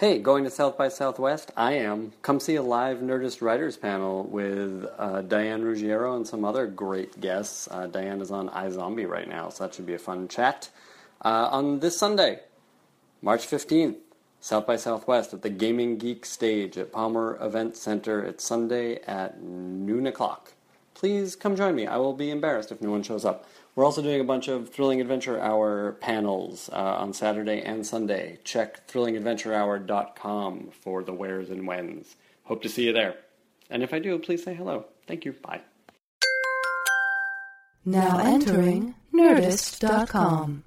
Hey, going to South by Southwest? I am. Come see a live Nerdist Writers panel with uh, Diane Ruggiero and some other great guests. Uh, Diane is on iZombie right now, so that should be a fun chat. Uh, on this Sunday, March 15th, South by Southwest at the Gaming Geek stage at Palmer Event Center. It's Sunday at noon o'clock. Please come join me. I will be embarrassed if no one shows up. We're also doing a bunch of Thrilling Adventure Hour panels uh, on Saturday and Sunday. Check thrillingadventurehour.com for the wheres and whens. Hope to see you there. And if I do, please say hello. Thank you. Bye. Now entering Nerdist.com.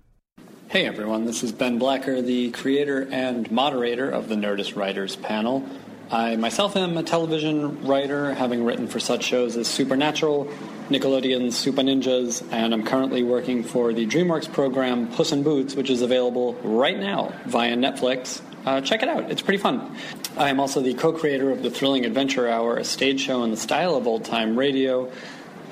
Hey everyone, this is Ben Blacker, the creator and moderator of the Nerdist Writers panel. I myself am a television writer, having written for such shows as Supernatural, Nickelodeon's Supah Ninjas, and I'm currently working for the DreamWorks program Puss in Boots, which is available right now via Netflix. Uh, check it out, it's pretty fun. I am also the co creator of the Thrilling Adventure Hour, a stage show in the style of old time radio.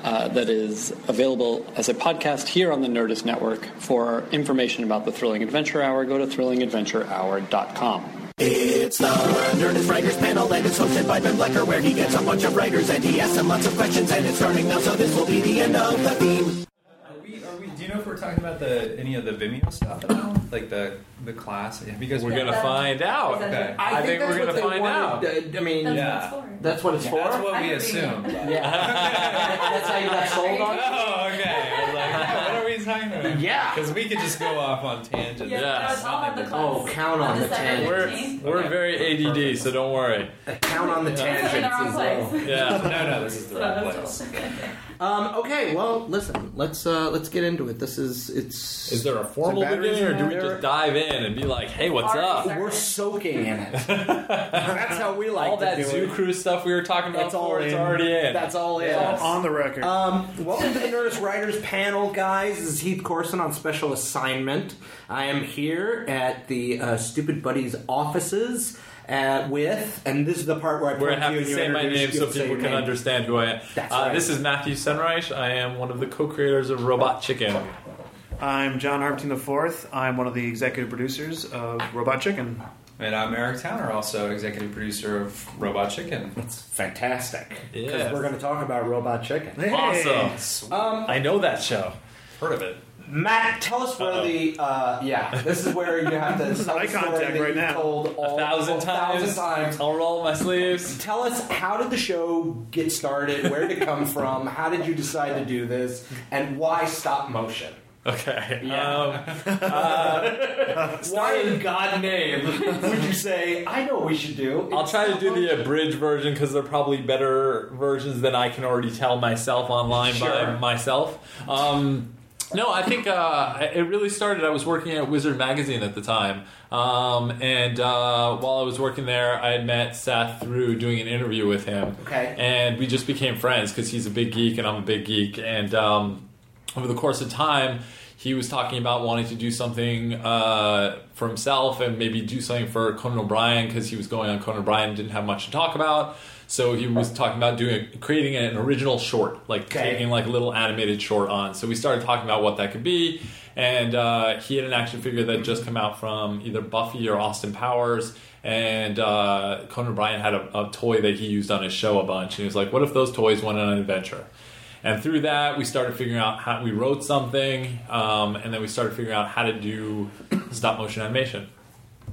Uh, that is available as a podcast here on the Nerdist Network. For information about the Thrilling Adventure Hour, go to thrillingadventurehour.com. It's the Nerdist Writers Panel, and it's hosted by Ben Blacker, where he gets a bunch of writers and he asks them lots of questions, and it's starting now, so this will be the end of the theme. Are we, are we, do you know if we're talking about the any of the Vimeo stuff at all? Like the the class? Have you? We're gonna find out. Okay. I, think, we're gonna find out. I mean, That's Yeah. what it's for. that's what it's for. That's what I we agree. assume. that's how you got sold on. it? Oh, okay. I was like, what are we talking about? Yeah. Because we could just go off on tangents. Yeah, Yeah. no, it's all on the. Oh, count on the Saturday tangents. We're we're very ADD, so don't worry. Count on the This tangents as well. Yeah. No, no, this is the So right that's place. Cool. Um, okay, well, listen. Let's uh, let's get into it. This is it's. Is there a formal So beginning, or do we matter. just dive in and be like, "Hey, what's Alright, up?" We're soaking in it. That's how we like All to that do Zoo it. Crew stuff we were talking about That's all before, it's in. already in. That's all in. Yes. On the record. Um, welcome to the Nerdist Writers Panel, guys. This is Heath Corson on special assignment. I am here at the uh, Stoopid Buddies offices uh, with, and this is the part where I Where I point have you to and you say my name you so have to say people can name. understand who I am. That's uh, right. This is Matthew Senreich. I am one of the co-creators of Robot Chicken. I'm John Harvatine IV. I'm one of the executive producers of Robot Chicken. And I'm Eric Towner, also executive producer of Robot Chicken. It's fantastic because Yeah. we're going to talk about Robot Chicken. Awesome. Um, I know that show. Heard of it? Matt, tell us where Uh-oh. the uh, yeah. This is where you have to. This is tell eye the story contact that right you now. Told all, A thousand a times. thousand times. I'll roll my sleeves. Tell us how did the show get started? Where did it come from? How did you decide to do this? And why stop motion? Okay. Yeah. Um, uh, Why in God name would you say I know what we should do? I'll It's try to stop do the abridged version because they're probably better versions than I can already tell myself online by myself. Um, no, I think uh, it really started. I was working at Wizard Magazine at the time, um, and uh, while I was working there, I had met Seth through doing an interview with him. Okay. and we just became friends because he's a big geek and I'm a big geek, and um, over the course of time. He was talking about wanting to do something uh, for himself and maybe do something for Conan O'Brien because he was going on Conan O'Brien and didn't have much to talk about. So he was talking about doing creating an original short, like Okay. taking like a little animated short on. So we started talking about what that could be, and uh, he had an action figure that just come out from either Buffy or Austin Powers, and uh, Conan O'Brien had a, a toy that he used on his show a bunch, and he was like, "What if those toys went on an adventure?" And through that, we started figuring out how we wrote something, um, and then we started figuring out how to do stop motion animation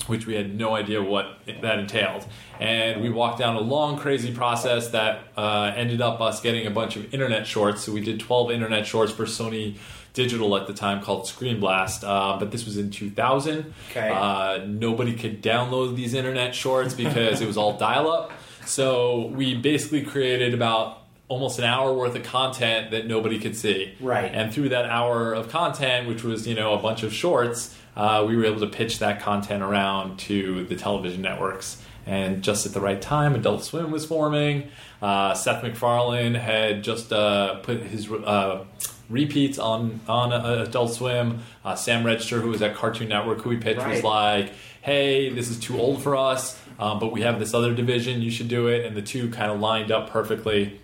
which we had no idea what that entailed. And we walked down a long, crazy process that uh, ended up us getting a bunch of internet shorts. So we did 12 internet shorts for Sony Digital at the time called Screen Blast, uh, but this was in 2000. Okay. Uh, nobody could download these internet shorts because it was all dial up. So we basically created about almost an hour worth of content that nobody could see. Right. And through that hour of content, which was you know a bunch of shorts, uh, we were able to pitch that content around to the television networks. And just at the right time, Adult Swim was forming. Uh, Seth MacFarlane had just uh, put his uh, repeats on on uh, Adult Swim. Uh, Sam Register, who was at Cartoon Network, who we pitched, was like, "Hey, this is too old for us, um, but we have this other division. You should do it." And the two kind of lined up perfectly.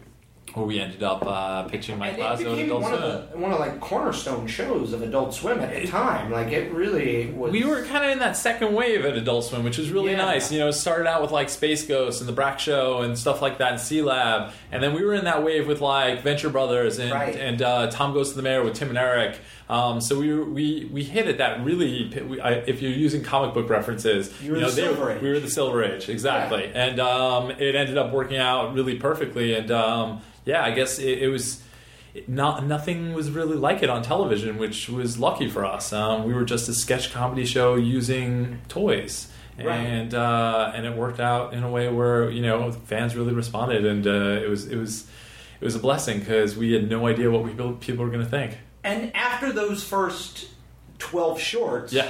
Where we ended up uh, pitching Mike And it became Adult one Swim. of the one of like cornerstone shows of Adult Swim at the time. Like it really was. We were kind of in that second wave at Adult Swim, which was really Yeah. nice. You know, it started out with like Space Ghost and the Brak Show and stuff like that, and Sealab, and then we were in that wave with like Venture Brothers and Right. and uh, Tom Goes to the Mayor with Tim and Eric. Um, so we we we hit it that really. We, I, if you're using comic book references, You were know, the Silver Age. We were the Silver Age, exactly, and um, it ended up working out really perfectly. And um, yeah, I guess it, it was not nothing was really like it on television, which was lucky for us. Um, we were just a sketch comedy show using toys, Right. and uh, and it worked out in a way where you know fans really responded, and uh, it was it was it was a blessing because we had no idea what people people were going to think. And after those first twelve shorts, Yeah.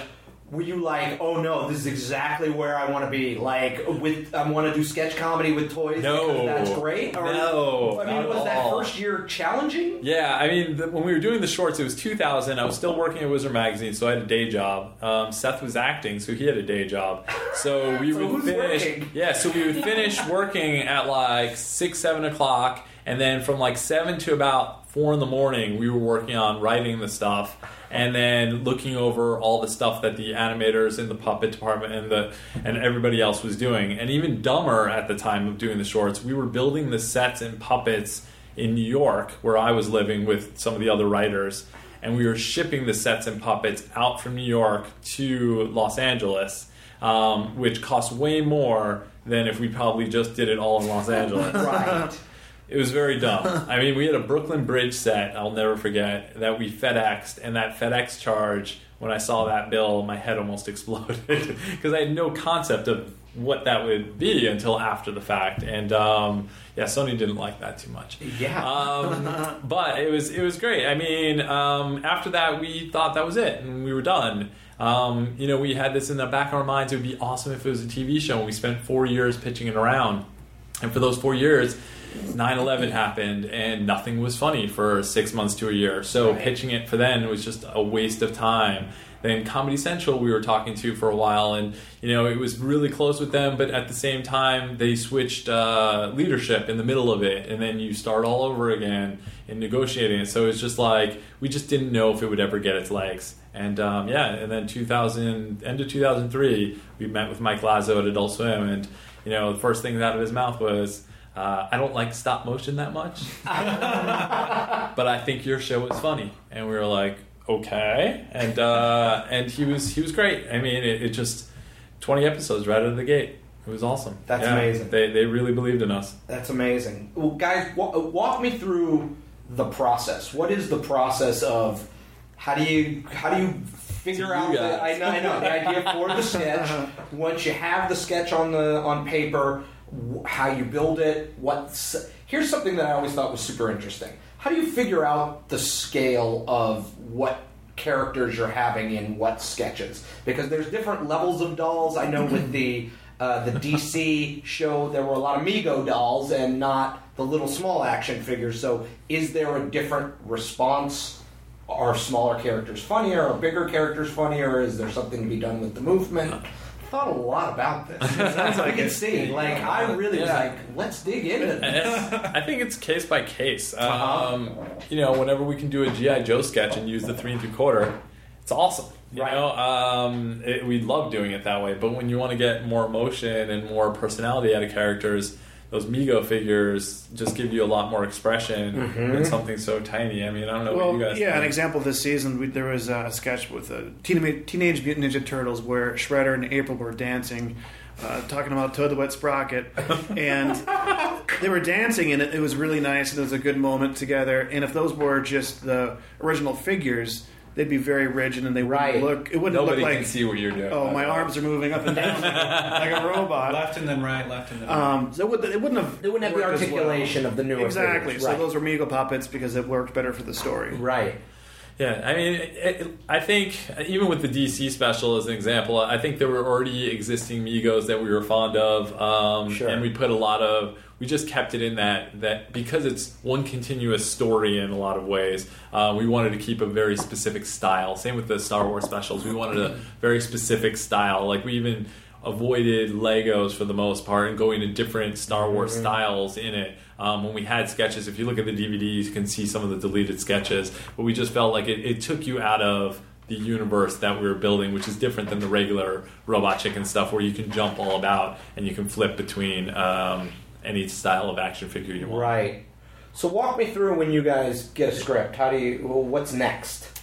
were you like, oh no, this is exactly where I want to be? Like, with I want to do sketch comedy with toys. No. that's great. Or, No, I mean, was at that all. first year challenging? Yeah, I mean, the, when we were doing the shorts, it was 2000. I was still working at Wizard Magazine, so I had a day job. Um, Seth was acting, so he had a day job. So we So would finish. working? Yeah, so we would finish working at like six, seven o'clock, and then from like seven to about four in the morning, we were working on writing the stuff. And then looking over all the stuff that the animators in the puppet department and the and everybody else was doing, and even dumber at the time of doing the shorts, we were building the sets and puppets in New York, where I was living with some of the other writers, and we were shipping the sets and puppets out from New York to Los Angeles, um, which cost way more than if we probably just did it all in Los Angeles. Right. It was very dumb. I mean, we had a Brooklyn Bridge set, I'll never forget, that we FedExed, and that FedEx charge, when I saw that bill, my head almost exploded because I had no concept of what that would be until after the fact. And um, yeah, Sony didn't like that too much. Yeah. Um, but it was it was great. I mean, um, after that, we thought that was it, and we were done. Um, you know, we had this in the back of our minds. It would be awesome if it was a TV show. And we spent four years pitching it around, and for those four years, 9/11 happened, and nothing was funny for six months to a year. So Right. pitching it for then was just a waste of time. Then Comedy Central, we were talking to for a while, and you know it was really close with them, but at the same time they switched uh, leadership in the middle of it, and then you start all over again in negotiating it. So it's just like we just didn't know if it would ever get its legs. And um, yeah, and then 2000 end of 2003, we met with Mike Lazzo at Adult Swim, and you know the first thing out of his mouth was. Uh, I don't like stop motion that much, but I think your show is funny. And we were like, okay. And uh, and he was he was great. I mean, it, it just twenty episodes right out of the gate. It was awesome. That's amazing. They they really believed in us. That's amazing. Well, guys, wa- walk me through the process. What is the process of how do you how do you figure To you out the. I know, I know the idea for the sketch. Once you have the sketch on the on paper, wh- how you build it. What's here's something that I always thought was super interesting. How do you figure out the scale of what characters you're having in what sketches? Because there's different levels of dolls. I know with the uh, the DC show, there were a lot of Mego dolls and not the little small action figures. So, is there a different response? Are smaller characters funnier? Are bigger characters funnier? Is there something to be done with the movement? I thought a lot about this. Sounds like can see. Like I really was like, let's dig into this. I think it's case by case. Uh-huh. Um, you know, whenever we can do a GI Joe sketch and use the three and three quarter, it's awesome. You Right. know, um, it, we love doing it that way. But when you want to get more emotion and more personality out of characters, those Mego figures just give you a lot more expression Mm-hmm. than something so tiny. I mean, I don't know what you guys. yeah, think. an example this season, we, there was a sketch with uh, Teenage, Teenage Mutant Ninja Turtles where Shredder and April were dancing, uh, talking about Toad the Wet Sprocket, and they were dancing, and it, it was really nice, and it was a good moment together. And if those were just the original figures, they'd be very rigid, and they wouldn't look. It wouldn't Nobody look like. can see what you're doing. Oh, my arms are moving up and down like, like a robot. Left and then right, left and then right. Um, so it, would, it wouldn't have. They wouldn't have the worked as well. articulation of the newer Exactly. figures, So right. those were Mego puppets because it worked better for the story. right. Yeah, I mean, it, it, I think even with the DC special as an example, I think there were already existing Megos that we were fond of, um, Sure. and we put a lot of. We just kept it in that that because it's one continuous story in a lot of ways. Uh, we wanted to keep a very specific style. Same with the Star Wars specials. We wanted a very specific style. Like we even avoided Legos for the most part and going to different Star Wars styles in it. Um, when we had sketches, if you look at the DVDs, you can see some of the deleted sketches. But we just felt like it, it took you out of the universe that we were building, which is different than the regular Robot Chicken stuff, where you can jump all about and you can flip between um, any style of action figure you want. Right. So walk me through when you guys get a script. How do you? Well, what's next?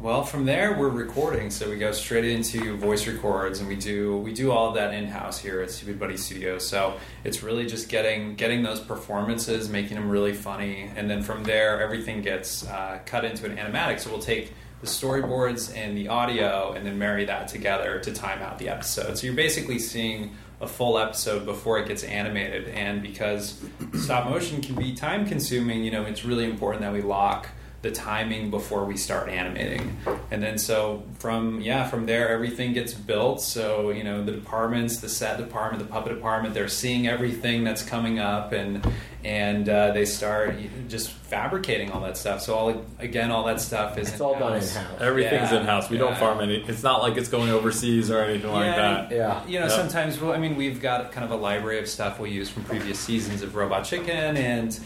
Well, from there we're recording, so we go straight into voice records, and we do we do all of that in house here at Stoopid Buddy Studios. So it's really just getting getting those performances, making them really funny, and then from there everything gets uh, cut into an animatic. So we'll take the storyboards and the audio, and then marry that together to time out the episode. So you're basically seeing a full episode before it gets animated, and because stop motion can be time consuming, you know, it's really important that we lock the timing before we start animating and then so from yeah from there everything gets built so you know the departments the set department the puppet department they're seeing everything that's coming up and and uh, they start just fabricating all that stuff so all again all that stuff is It's all done in in-house. Everything's Yeah. in house. We don't farm any. It's not like it's going overseas or anything like that. Yeah. You know, Yeah. sometimes, well, I mean, we've got kind of a library of stuff we use from previous seasons of Robot Chicken, and,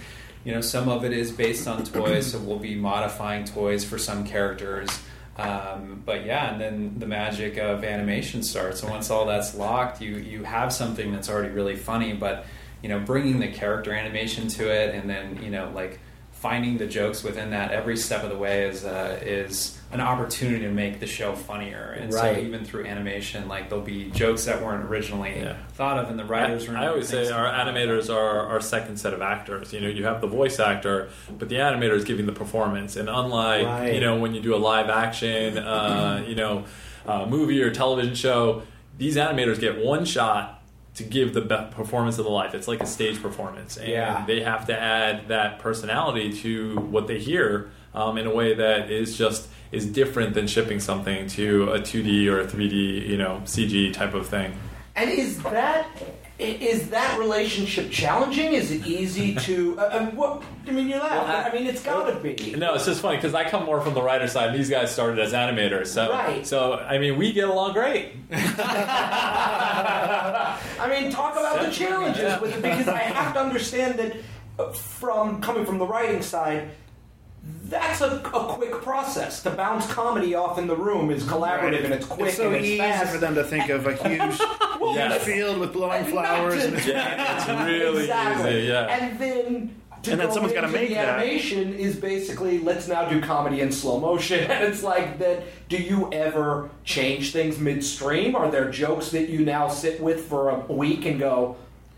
you know, some of it is based on toys, so we'll be modifying toys for some characters. Um, but yeah, and then the magic of animation starts. And once all that's locked, you, you have something that's already really funny, but, you know, bringing the character animation to it, and then, you know, like, finding the jokes within that every step of the way is uh, is an opportunity to make the show funnier. And Right. so even through animation, like there'll be jokes that weren't originally Yeah. thought of, and the writers room. I always say our about that. animators are our second set of actors. You know, you have the voice actor, but the animator is giving the performance. And unlike Right. you know when you do a live action, uh, you know, uh, movie or television show, these animators get one shot to give the best performance of the life. It's like a stage performance, and Yeah. they have to add that personality to what they hear um, in a way that is just is different than shipping something to a 2D or a 3D, you know, CG type of thing. And is that i- is that relationship challenging? Is it easy to? Uh, uh, what I mean, you laugh. Well, I- I mean, it's gotta be. No, it's just funny because I come more from the writer side. and These guys started as animators, so Right. so I mean we get along great. I mean, talk about the challenges with it because I have to understand that uh, from coming from the writing side. That's a, a quick process. To bounce comedy off in the room is collaborative and it's quick It's so and it's easy fast. for them to think of a huge, Yeah. huge field with blowing flowers. And, Yeah, it's really exactly. easy. Yeah. And then to And then go someone's gotta into make the that. animation is basically let's now do comedy in slow motion. And it's like that. Do you ever change things midstream? Are there jokes that you now sit with for a week and go,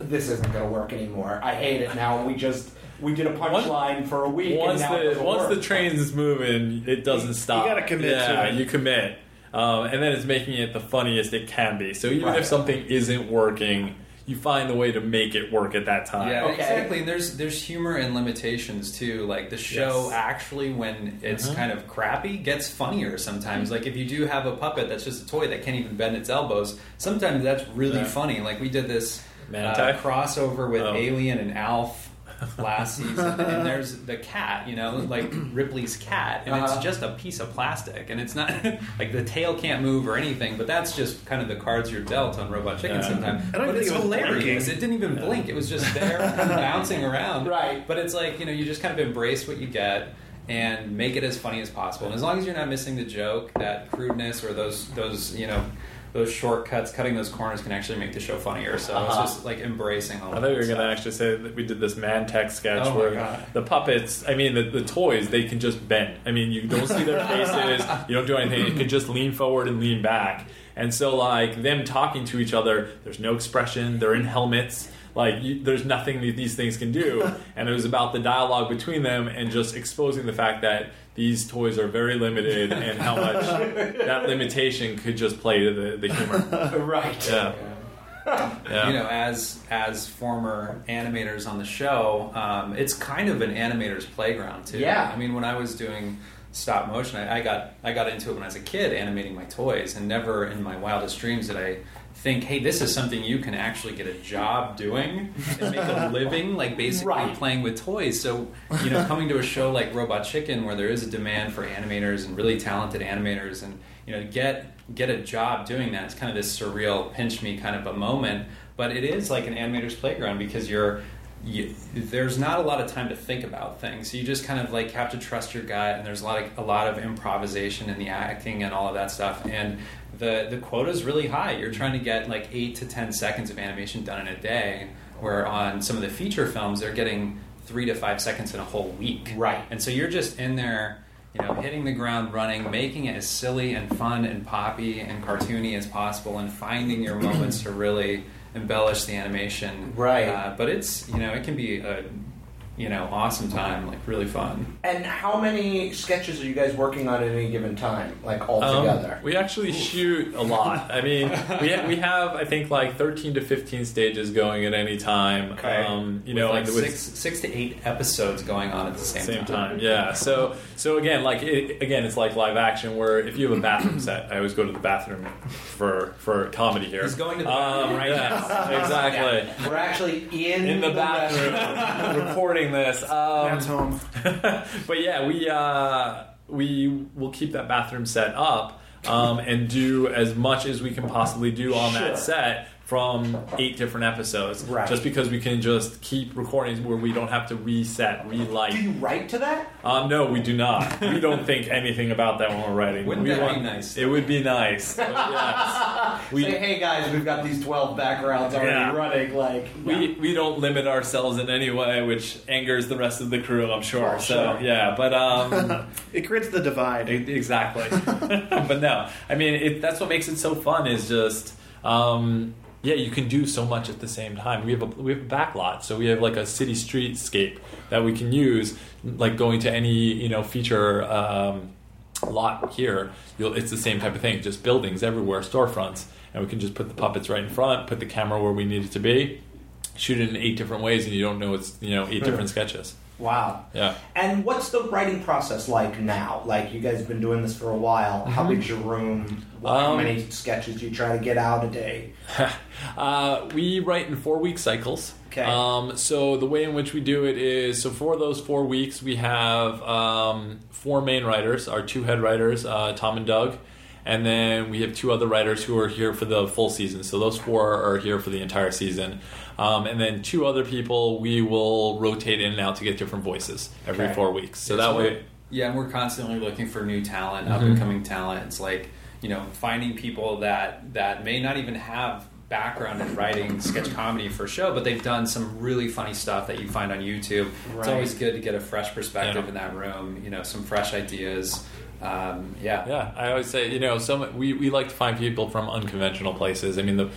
"This isn't going to work anymore. I hate it now." And we just we did a punchline for a week. once and now the doesn't once work. the train is moving, it doesn't stop. You gotta commit Yeah, to it. you commit, um, and then it's making it the funniest it can be. So even Right. if something isn't working, you find a way to make it work at that time. Yeah, Okay. exactly. And there's there's humor and limitations too. Like the show Yes. actually, when it's Uh-huh. kind of crappy, gets funnier sometimes. Like if you do have a puppet that's just a toy that can't even bend its elbows, sometimes that's really Yeah. funny. Like we did this uh, Manti? crossover with Oh. Alien and Alf last season, and there's the cat. You know, like Ripley's cat, and Uh-huh. it's just a piece of plastic, and it's not like the tail can't move or anything. But that's just kind of the cards you're dealt on Robot Chicken Yeah. sometimes. I don't But it's it hilarious. blinking. It didn't even blink. It was just there, bouncing around. Right. But it's like you know, you just kind of embrace what you get and make it as funny as possible. And as long as you're not missing the joke, that crudeness or those those you know. Those shortcuts, cutting those corners, can actually make the show funnier. So Uh-huh. it's just like embracing all. I thought you were going to actually say that we did this man tech sketch Oh where the puppets, I mean, the, the toys, they can just bend. I mean, you don't see their faces, you don't do anything. It can just lean forward and lean back. And so, like, them talking to each other, there's no expression, they're in helmets. Like, you, there's nothing that these things can do. And it was about the dialogue between them and just exposing the fact that these toys are very limited and how much that limitation could just play to the, the humor. right. Yeah. Yeah. you know, as as former animators on the show, um, it's kind of an animator's playground too. Yeah. I mean, when I was doing stop motion, I, I got I got into it when I was a kid, animating my toys, and never in my wildest dreams did I think, hey, this is something you can actually get a job doing and make a living, like basically Right. playing with toys. So, you know, coming to a show like Robot Chicken, where there is a demand for animators and really talented animators, and you know, get get a job doing that. It's kind of this surreal pinch me kind of a moment, but it is like an animator's playground because you're you, there's not a lot of time to think about things. You just kind of like have to trust your gut, and there's a lot of a lot of improvisation in the acting and all of that stuff. And the the quota is really high. You're trying to get like eight to ten seconds of animation done in a day, where on some of the feature films they're getting three to five seconds in a whole week. Right. And so you're just in there, you know, hitting the ground running, making it as silly and fun and poppy and cartoony as possible, and finding your moments to really embellish the animation. Right. Uh, but it's you know it can be a you know awesome time, like really fun. And how many sketches are you guys working on at any given time, like all Um, together? we actually shoot a lot. I mean, we ha- we have I think like thirteen to fifteen stages going at any time. Okay. Um, you With know, like and with six six to eight episodes going on at the same, same time. Yeah. So so again, like it, again, it's like live action where if you have a bathroom set, I always go to the bathroom for for comedy here. He's going to the bathroom right yeah, Exactly. We're actually in, In the restroom. bathroom, recording this. Um, home. but yeah, we uh, we will keep that bathroom set up um, and do as much as we can possibly do on Sure. that set from eight different episodes. Right. Just because we can just keep recordings where we don't have to reset, relight. Do you write to that? Um, no, we do not. We don't think anything about that when we're writing. Wouldn't we that be nice? It would be nice. Yes. We, Say, hey guys, we've got these twelve backgrounds already Yeah. running. Like, we, we don't limit ourselves in any way, which angers the rest of the crew, I'm sure. Oh, so sure. yeah, but um, It creates the divide. E- Exactly. but no, I mean, it, that's what makes it so fun. Is just, um, yeah, you can do so much at the same time. We have a we have a back lot, so we have like a city streetscape that we can use, like going to any you know feature. Um, lot here you'll it's the same type of thing just buildings everywhere storefronts and we can just put the puppets right in front put the camera where we need it to be shoot it in eight different ways and you don't know it's you know eight different sketches wow. yeah And what's the writing process like now? Like, you guys have been doing this for a while. How big's your room? How Mm-hmm. Um, many sketches do you try to get out a day? Uh, we write in four week cycles. Okay. Um, so the way in which we do it is so for those four weeks we have um, four main writers, our two head writers, uh, Tom and Doug, and then we have two other writers who are here for the full season. So those four are here for the entire season, um, and then two other people we will rotate in and out to get different voices every Okay. four weeks. So Yeah, that so way. Yeah, and we're constantly looking for new talent, Mm-hmm. up and coming talent. It's like you know finding people that that may not even have background in writing sketch comedy for a show, but they've done some really funny stuff that you find on YouTube. It's always good to get a fresh perspective Yeah. in that room. You know, some fresh ideas. Um, yeah. Yeah, I always say, you know, some we, we like to find people from unconventional places. I mean, the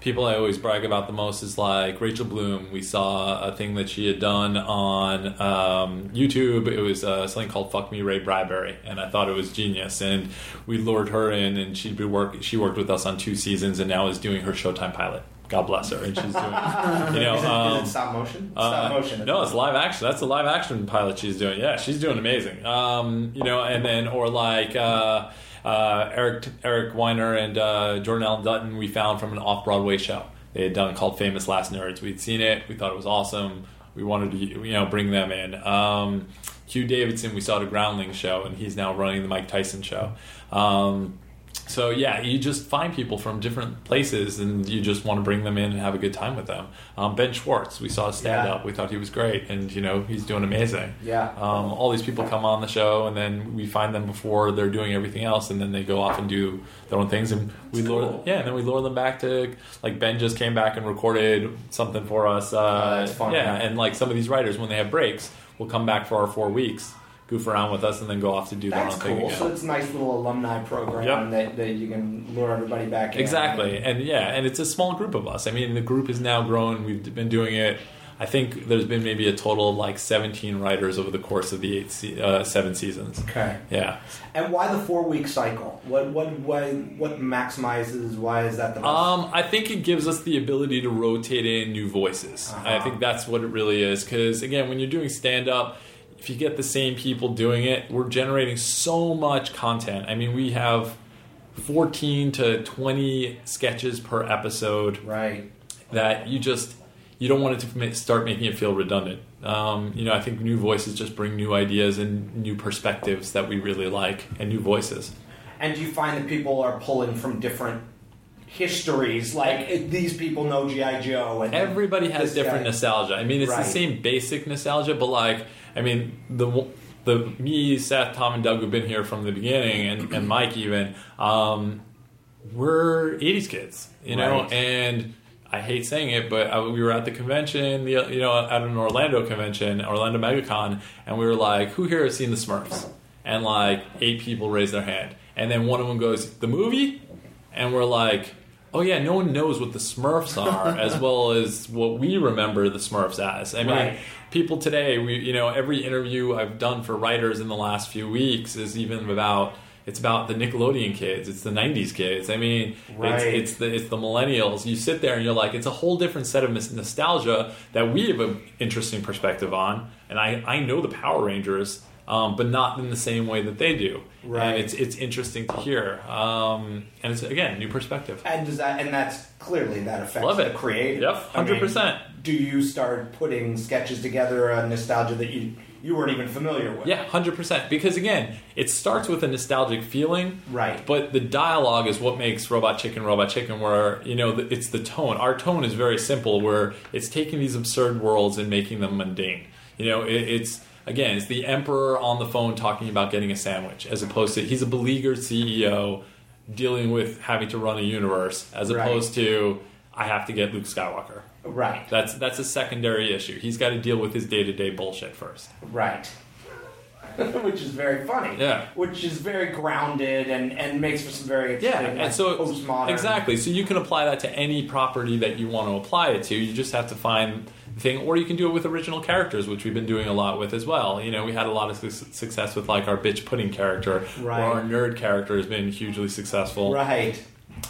people I always brag about the most is like Rachel Bloom. We saw a thing that she had done on um, YouTube. It was uh, something called "Fuck Me Ray Bradbury," and I thought it was genius. And we lured her in, and she'd be work. She worked with us on two seasons, and now is doing her Showtime pilot. God bless her, and she's doing, you know, is, it, um, is it stop motion? uh, stop motion. No, it's live action. That's a live action pilot she's doing. Yeah, she's doing amazing. Um, you know, and then or like uh, uh, Eric Eric Weiner and uh, Jordan Allen Dutton we found from an off Broadway show they had done called Famous Last Nerds. We'd seen it. We thought it was awesome. We wanted to you know bring them in. Um, Hugh Davidson we saw at a Groundling show, and he's now running the Mike Tyson show. Um, so yeah, you just find people from different places, and you just want to bring them in and have a good time with them. Um, ben Schwartz, we saw a stand up. We thought he was great, and you know he's doing amazing. Yeah. Um, all these people come on the show, and then we find them before they're doing everything else, and then they go off and do their own things, and we lure, cool. yeah, and then we lure them back to like Ben just came back and recorded something for us. Uh, Oh, that's fun. Yeah, and like some of these writers, when they have breaks, will come back for our four weeks, goof around with us, and then go off to do their own thing cool. again. So it's a nice little alumni program Yep. that, that you can lure everybody back in. Exactly, and yeah, and it's a small group of us. I mean, the group has now grown. We've been doing it. I think there's been maybe a total of like 17 writers over the course of the eight se- uh, seven seasons. Okay. Yeah. And why the four week cycle? What what why what maximizes? Why is that the best? Um, I think it gives us the ability to rotate in new voices. Uh-huh. I think that's what it really is. Because again, when you're doing stand up, if you get the same people doing it, we're generating so much content. I mean, we have 14 to 20 sketches per episode. right. that you just you don't want it to start making it feel redundant. Um, you know, I think new voices just bring new ideas and new perspectives that we really like, and new voices. And do you find that people are pulling from different histories? Like these people know GI Joe, and everybody has different guy- nostalgia. I mean, it's Right. the same basic nostalgia, but like, I mean, the the me, Seth, Tom, and Doug who've been here from the beginning, and, and Mike even, um, we're '80s kids, you know, Right. and. I hate saying it, but I, we were at the convention, the, you know, at an Orlando convention, Orlando MegaCon, and we were like, "Who here has seen the Smurfs?" And like eight people raised their hand, and then one of them goes, "The movie," and we're like, "Oh yeah, no one knows what the Smurfs are as well as what we remember the Smurfs as." I mean, Right. people today, we you know, every interview I've done for writers in the last few weeks is even about. It's about the Nickelodeon kids. It's the '90s kids. I mean, Right. it's, it's the it's the millennials. You sit there and you're like, it's a whole different set of nostalgia that we have an interesting perspective on. And I I know the Power Rangers, um, but not in the same way that they do. Right. And it's it's interesting to hear. Um, and it's again new perspective. And does that? And that's clearly that affects Love it. the creative. Yep, mean, 100%. do you start putting sketches together a nostalgia that you you weren't even familiar with? Yeah, hundred percent. Because again, it starts with a nostalgic feeling, Right. But the dialogue is what makes Robot Chicken Robot Chicken. Where you know it's the tone. Our tone is very simple. Where it's taking these absurd worlds and making them mundane. You know, it, it's again, it's the emperor on the phone talking about getting a sandwich, as opposed to he's a beleaguered CEO dealing with having to run a universe, as Right. opposed to I have to get Luke Skywalker. Right. That's that's a secondary issue. He's got to deal with his day to day bullshit first. Right. which is very funny. Yeah. Which is very grounded and, and makes for some very Yeah, interesting and like, so postmodern. exactly. So you can apply that to any property that you want to apply it to. You just have to find thing, or you can do it with original characters, which we've been doing a lot with as well. You know, we had a lot of su- success with like our bitch pudding character, Right. or our nerd character has been hugely successful. Right.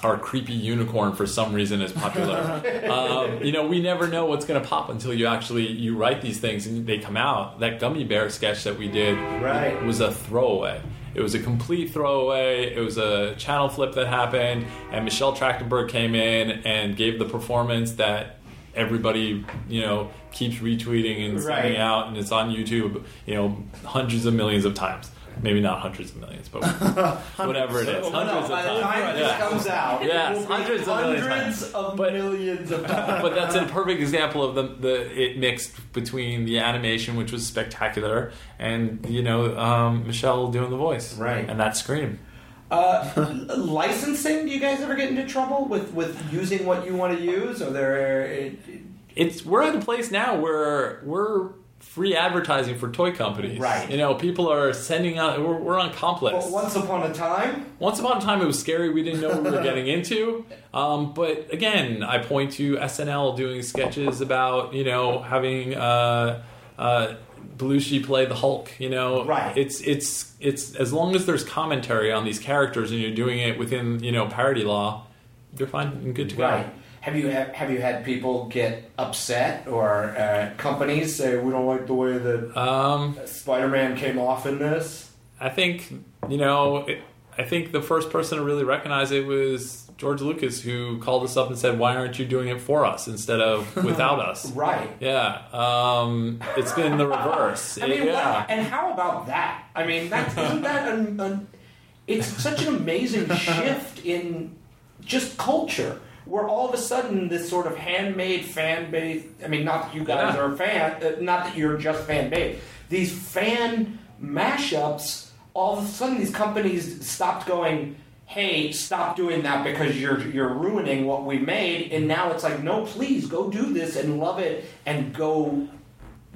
Our creepy unicorn for some reason is popular. um, you know, we never know what's going to pop until you actually you write these things and they come out. That gummy bear sketch that we did Right. was a throwaway. It was a complete throwaway. It was a channel flip that happened, and Michelle Trachtenberg came in and gave the performance that everybody, you know, keeps retweeting and sending Right. out, and it's on YouTube, you know, hundreds of millions of times. Maybe not hundreds of millions, but whatever it is, Well, no, hundreds by of the time times. this Yeah. comes out, Yes, it will hundreds of millions of hundreds times. of But- millions of times. but that's a perfect example of the, the it mixed between the animation, which was spectacular, and you know um, Michelle doing the voice, Right. and that scream. Uh, licensing? Do you guys ever get into trouble with, with using what you want to use? Or there? It's we're at a place now where we're free advertising for toy companies, Right. You know, people are sending out. We're, we're on Complex. But once upon a time, Once upon a time, it was scary. We didn't know what we were getting into. Um, but again, I point to SNL doing sketches about you know having uh, uh, Belushi play the Hulk. You know, Right. It's it's it's as long as there's commentary on these characters and you're doing it within you know parody law, you're fine and good to go. right? Have you have, have you had people get upset or uh, companies say we don't like the way that Um, Spider-Man came off in this? I think you know. It, I think the first person to really recognize it was George Lucas, who called us up and said, "Why aren't you doing it for us instead of without us?" Right. Yeah, um, it's been the reverse. I mean, yeah. what, and how about that? I mean, that's isn't that an, an it's such an amazing shift in just culture where all of a sudden this sort of handmade fan base i mean not that you guys Yeah. are a fan uh, not that you're just fan base these fan mashups all of a sudden these companies stopped going hey stop doing that because you're you're ruining what we made and now it's like no please go do this and love it and go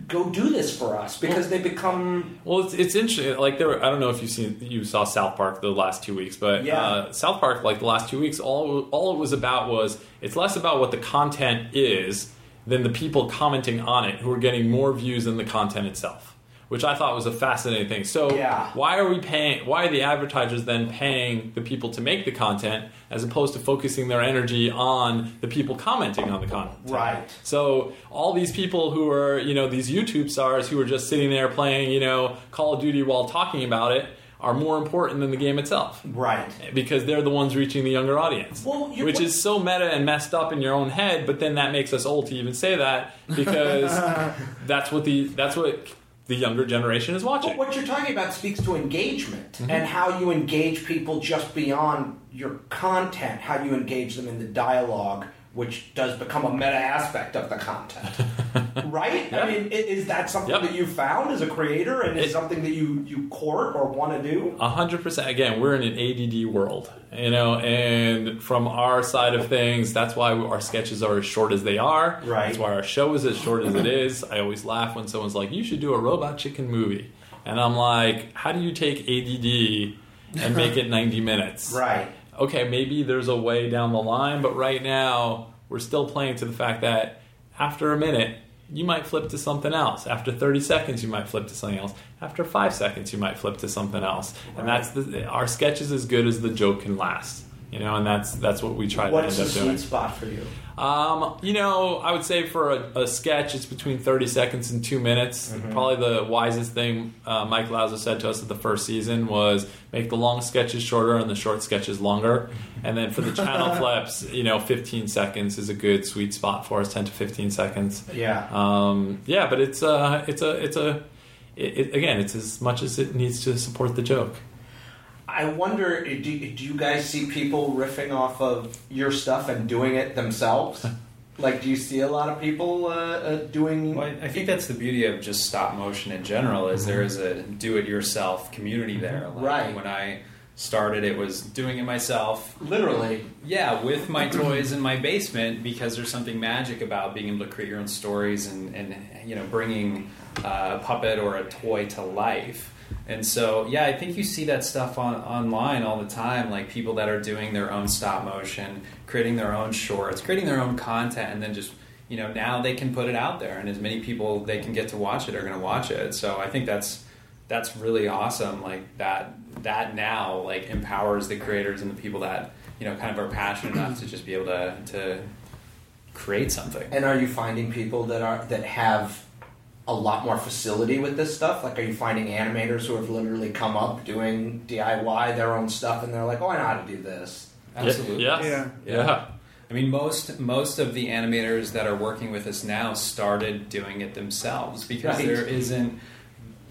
go do this for us because they become Well, it's, it's interesting. Like there, were, I don't know if you seen you saw South Park the last two weeks, but Yeah. uh, South Park like the last two weeks, all all it was about was it's less about what the content is than the people commenting on it who are getting more views than the content itself, which I thought was a fascinating thing. So Yeah. why are we paying? Why are the advertisers then paying the people to make the content as opposed to focusing their energy on the people commenting on the content? Right. So all these people who are, you know, these YouTube stars who are just sitting there playing, you know, Call of Duty while talking about it are more important than the game itself right because they're the ones reaching the younger audience. Well, which is so meta and messed up in your own head, but then that makes us old to even say that because that's what the that's what the younger generation is watching. But what you're talking about speaks to engagement Mm-hmm. and how you engage people just beyond your content, how you engage them in the dialogue, which does become a meta aspect of the content. right? Yeah. I mean, is that something Yep. that you found as a creator and is something that you, you court or want to do? A hundred percent. Again, we're in an ADD world, you know, and from our side of things, that's why our sketches are as short as they are. Right. That's why our show is as short as it is. I always laugh when someone's like, "You should do a Robot Chicken movie," and I'm like, "How do you take ADD and make it 90 minutes?" Right. Okay, maybe there's a way down the line, but right now we're still playing to the fact that after a minute, you might flip to something else. After 30 seconds, you might flip to something else. After five seconds, you might flip to something else. And that's the, our sketch is as good as the joke can last. You know, and that's that's what we try What's to the end up doing. sweet spot for you? Um, you know, I would say for a, a sketch, it's between 30 seconds and two minutes. Mm-hmm. Probably the wisest thing uh, Mike Lazzo said to us at the first season was make the long sketches shorter and the short sketches longer. And then for the channel flips, you know, 15 seconds is a good sweet spot for us, 10 to 15 seconds. Yeah. Um, yeah, but it's uh, it's a it's a it, it, again, it's as much as it needs to support the joke. I wonder, do, do you guys see people riffing off of your stuff and doing it themselves? like, do you see a lot of people uh, uh, doing? Well, I I think that's the beauty of just stop motion in general is there is a do-it-yourself community there. Like Right. When I started, it was doing it myself. Literally. Yeah, with my toys in my basement because there's something magic about being able to create your own stories and, and you know bringing uh, a puppet or a toy to life. And so, yeah, I think you see that stuff on online all the time, like people that are doing their own stop motion, creating their own shorts, creating their own content, and then just you know now they can put it out there, and as many people they can get to watch it are going to watch it. So I think that's that's really awesome. Like that that now like empowers the creators and the people that you know kind of are passionate enough to just be able to to create something. And are you finding people that are that have a lot more facility with this stuff? Like, are you finding animators who have literally come up doing DIY their own stuff, and they're like, "Oh, I know how to do this." Absolutely. Yeah. Yeah. Yeah. I mean, most most of the animators that are working with us now started doing it themselves because Right. there isn't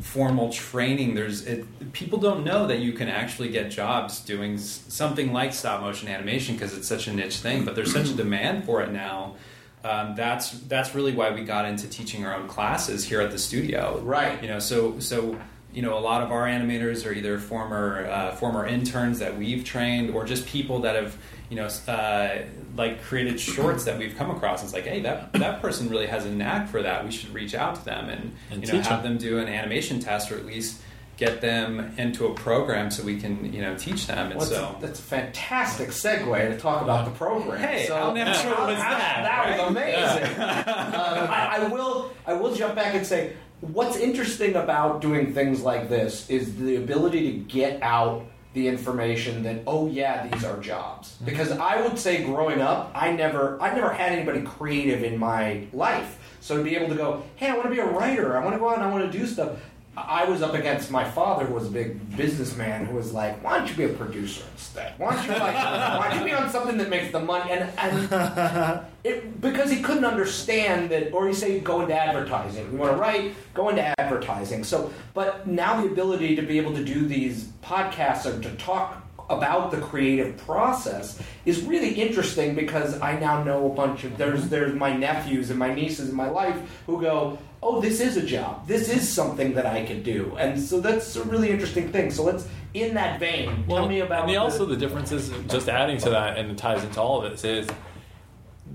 formal training. There's it, people don't know that you can actually get jobs doing something like stop motion animation because it's such a niche thing. But there's such a mm-hmm. demand for it now. Um, that's that's really why we got into teaching our own classes here at the studio. Right. You know, so so you know, a lot of our animators are either former uh, former interns that we've trained, or just people that have you know uh, like created shorts that we've come across. It's like, hey, that that person really has a knack for that. We should reach out to them and, And you know have them. them do an animation test, or at least get them into a program so we can you know teach them. And What's so. that's a fantastic segue to talk about the program. Hey, so, how natural was that, That was right? amazing. Um, I, I will. I will jump back and say what's interesting about doing things like this is the ability to get out the information that oh yeah these are jobs because I would say growing up I never I never had anybody creative in my life so to be able to go hey I want to be a writer I want to go out and I want to do stuff I was up against my father, who was a big businessman, who was like, "Why don't you be a producer instead? Why don't you like, why don't you be on something that makes the money?" And, and it, because he couldn't understand that, or he say, "Go into advertising. You want to write? Go into advertising." So, but now the ability to be able to do these podcasts or to talk about the creative process is really interesting because I now know a bunch of there's there's my nephews and my nieces in my life who go, oh, this is a job. This is something that I could do, and so that's a really interesting thing. So let's in that vein, tell me about. And the- also the difference is just adding to that, and it ties into all of this is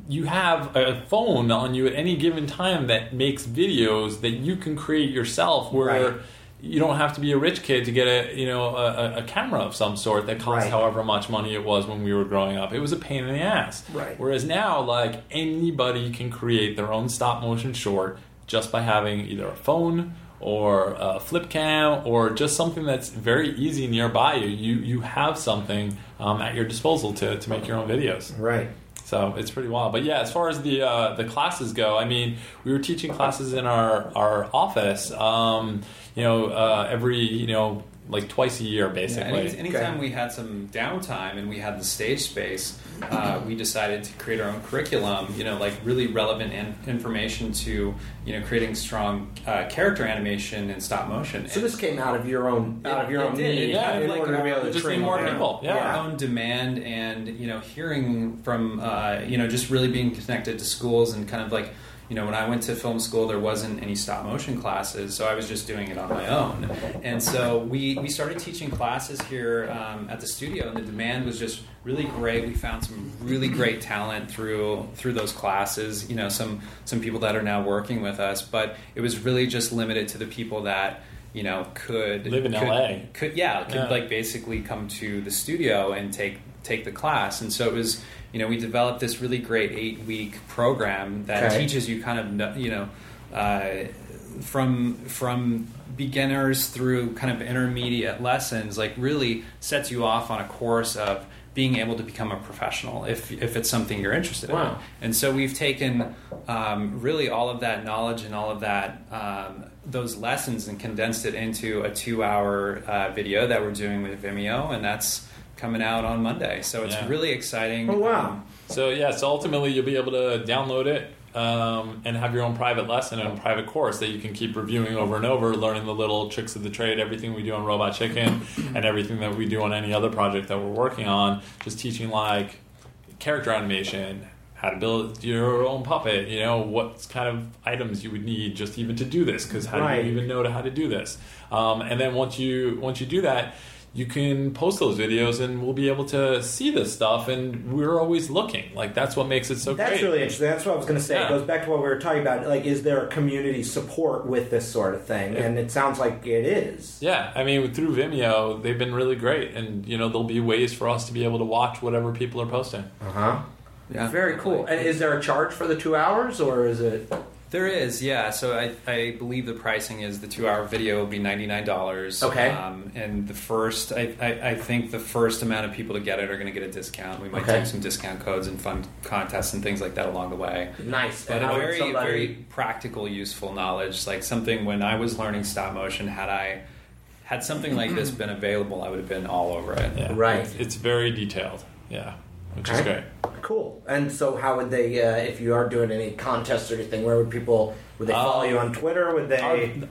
you have a phone on you at any given time that makes videos that you can create yourself, where Right. you don't have to be a rich kid to get a you know a, a camera of some sort that costs Right. however much money it was when we were growing up. It was a pain in the ass. Right. Whereas now, like anybody can create their own stop motion short just by having either a phone or a flip cam or just something that's very easy nearby you. You you have something um, at your disposal to, to make your own videos. right. So it's pretty wild. But yeah, as far as the uh, the classes go, I mean, we were teaching classes in our our office. Um, you know, uh, every you know like twice a year, Yeah, basically. any, anytime we had some downtime and we had the stage space, uh, we decided to create our own curriculum. You know, like really relevant in, information to you know creating strong uh, character animation and stop motion. So this came out of your own out of your own did. need It kind in like order to be able to just train more them. people. Yeah. our own demand and you know hearing from uh, you know just really being connected to schools and kind of like you know when I went to film school there wasn't any stop motion classes so I was just doing it on my own and so we we started teaching classes here um, at the studio and the demand was just really great we found some really great talent through through those classes you know some some people that are now working with us but it was really just limited to the people that you know could Live in could, LA. could yeah could Yeah. like basically come to the studio and take take the class and so it was you know we developed this really great eight week program that Okay. teaches you kind of you know uh, from from beginners through kind of intermediate lessons like really sets you off on a course of being able to become a professional if, if it's something you're interested in and so we've taken um, really all of that knowledge and all of that um, those lessons and condensed it into a two-hour uh, video that we're doing with Vimeo, and that's coming out on Monday. So it's Yeah. really exciting. Oh, wow. Um, So yeah, so ultimately you'll be able to download it um, and have your own private lesson and a private course that you can keep reviewing over and over, learning the little tricks of the trade, everything we do on Robot Chicken, and everything that we do on any other project that we're working on. Just teaching like character animation, how to build your own puppet, you know, what kind of items you would need just even to do this, because how Right. do you even know how to do this? Um, and then once you once you do that, you can post those videos and we'll be able to see this stuff and we're always looking. Like that's what makes it so That's great. really interesting. That's what I was going to say. It goes back to what we were talking about. Like, is there a community support with this sort of thing? And it sounds like it is. Yeah, I mean, through Vimeo, they've been really great, and you know, there'll be ways for us to be able to watch whatever people are posting. Uh huh. yeah. Very cool. And is there a charge for the two hours, or is it? There is, yeah. So I, I believe the pricing is the two hour video will be ninety nine dollars. Okay. Um, and the first, I, I, I think the first amount of people to get it are going to get a discount. We might Okay. take some discount codes and fund contests and things like that along the way. Nice. But a very, somebody- very practical, useful knowledge. Like something when I was learning stop motion, had I had something like this been available, I would have been all over it. Yeah, Right. It's, it's very detailed. Yeah, which is great. Cool. And so, how would they, uh, if you are doing any contests or anything, where would people? Would they follow Um, you on Twitter? Would they?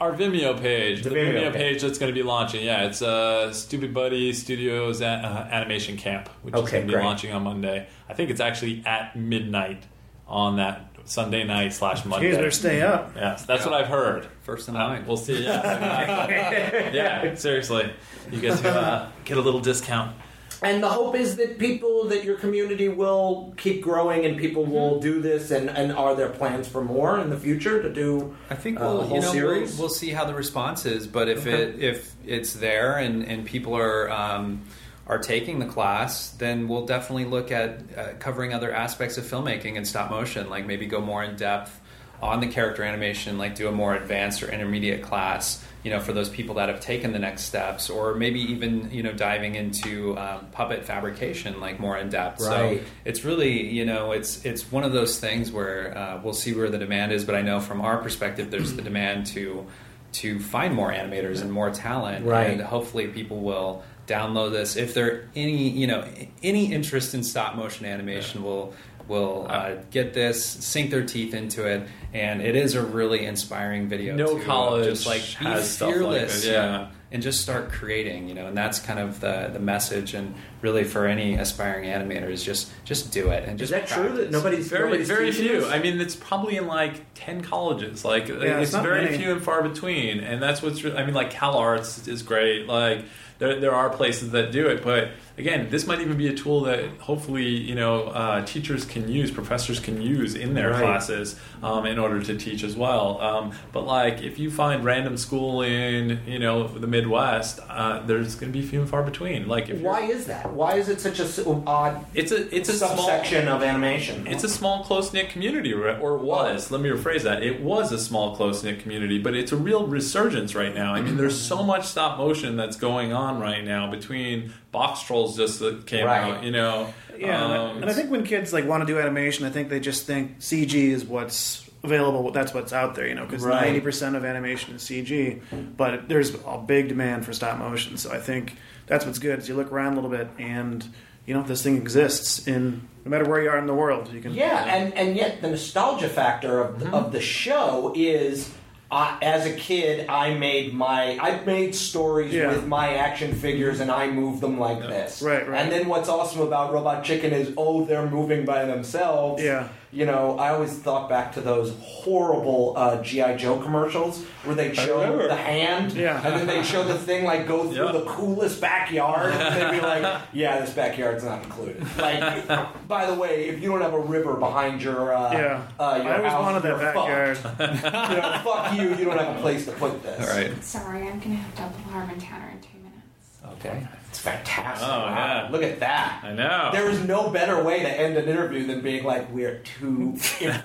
Our, our Vimeo page, The the, Vimeo Vimeo, page. page that's going to be launching. Yeah, it's uh, Stoopid Buddy Studios a- uh, Animation Camp, which is going to be great. launching on Monday. I think it's actually at midnight on that Sunday night slash Monday. You better stay up. Yes, that's what I've heard. First in Uh, line. we'll see. Yeah, yeah. Seriously, you get to uh, get a little discount. And the hope is that people, that your community will keep growing, and people will do this. And, and are there plans for more in the future to do? I think uh, we'll, a whole you know, series? We'll, we'll see how the response is, but if Okay. it if it's there and, and people are um, are taking the class, then we'll definitely look at uh, covering other aspects of filmmaking and stop motion, like maybe go more in depth on the character animation, like do a more advanced or intermediate class, you know, for those people that have taken the next steps, or maybe even you know diving into um, puppet fabrication, like more in depth. Right. So it's really you know it's it's one of those things where uh, we'll see where the demand is but i know from our perspective there's the demand to to find more animators and more talent Right. and hopefully people will download this if there any you know any interest in stop motion animation will will uh, get this sink their teeth into it and it is a really inspiring video No too. college just like be has stuff like fearless yeah. you know, and just start creating you know and that's kind of the the message and really for any aspiring animators just just do it and Is just that true? That nobody's Very, nobody's very few. this? I mean, it's probably in like ten colleges. Like, it's it's, very many. few and far between. And that's what's. Re- I mean, like Cal Arts is great. Like, there, there are places that do it, but again, this might even be a tool that hopefully you know uh, teachers can use, professors can use in their Right. classes um, in order to teach as well. Um, but like, if you find random school in you know the Midwest, uh, there's going to be few and far between. Like, if Why is that? Why is it such a s- odd it's a it's a small subsection of animation? it's a small, close knit community, or it was. Let me rephrase that. It was a small, close knit community, but it's a real resurgence right now. I mean, there's so much stop motion that's going on right now between Boxtrolls just that came Right. out, you know. Yeah, and I- um, and I think when kids like want to do animation, I think they just think CG is what's available. That's what's out there, you know, because Right. ninety percent of animation is CG, but there's a big demand for stop motion. So I think that's what's good. Is you look around a little bit, and you know, this thing exists in no matter where you are in the world. You can Yeah, and and yet the nostalgia factor of Mm-hmm. of the show is. Uh, as a kid, I made my I made stories Yeah. with my action figures, and I moved them like this. Right, right. And then what's awesome about Robot Chicken is, oh, they're moving by themselves. Yeah. You know, I always thought back to those horrible uh, GI Joe commercials where they show the hand, Yeah. and then they show the thing like go through Yeah. the coolest backyard, and they'd be like, "Yeah, this backyard's not included." Like, by the way, if you don't have a river behind your uh, Yeah. uh, your I always house, wanted that you're backyard. you know, fuck you. You don't have a place to put this. All right. Sorry, I'm gonna have double harm encounter in two minutes. Okay. It's fantastic. Oh, Wow. yeah. Look at that. I know. There is no better way to end an interview than being like, "We're too important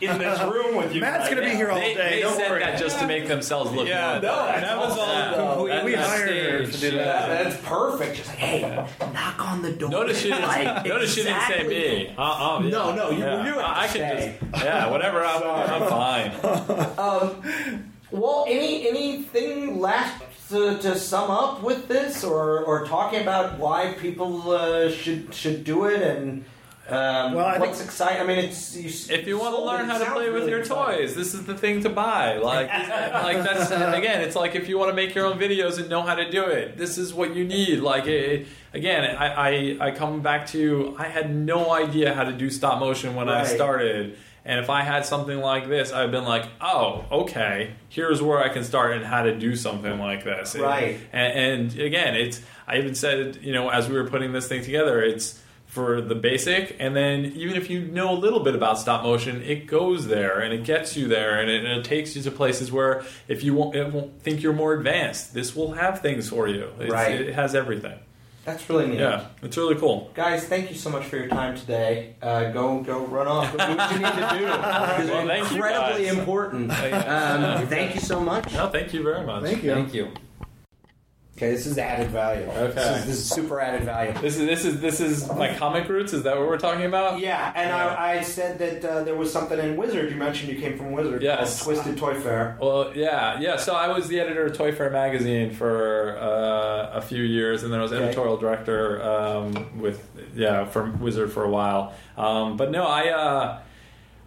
in this room with you." Matt's right gonna be here all they, day. they don't said worry. that just to make themselves look Yeah, good. no, that was all no, completely we hired her to do Yeah, that. that's perfect. Just like, hey, knock on the door. Notice she didn't, Like, notice she didn't say me. Uh, uh, yeah. No, no, you- yeah. you have to I can just, yeah, whatever. I'm, I'm fine. Um, well, any anything left to, to sum up with this, or or talking about why people uh, should should do it and. Um, Well, I what's exciting? I mean, it's you, If you want to learn how to play with really your exciting. toys, this is the thing to buy. Like, like that's again, it's like if you want to make your own videos and know how to do it, this is what you need. Like, it, again, I, I I come back to I had no idea how to do stop motion when I started. And if I had something like this, I've been like, oh, okay, here's where I can start and how to do something like this. Right. And, and again, it's I even said, you know, as we were putting this thing together, it's for the basic, and then even if you know a little bit about stop motion, it goes there and it gets you there, and it, and it takes you to places where if you won't, won't think you're more advanced, this will have things for you. It's, Right. It has everything. That's really neat. Yeah, it's really cool. Guys, thank you so much for your time today. Uh, go go run off. Go do what you need to do. Because Well, it's thank you, incredibly important. Um, thank you so much. No, thank you very much. Thank you. Thank you. Okay, this is added value. Okay. This is, this is super added value. This is this is this is my comic roots. Is that what we're talking about? Yeah, and I, I said that uh, there was something in Wizard. You mentioned you came from Wizard. Yes. Twisted ToyFare. Well, yeah, yeah. So I was the editor of Toy Fair magazine for uh, a few years, and then I was Okay. editorial director um, with yeah for Wizard for a while. Um, but no, I. Uh,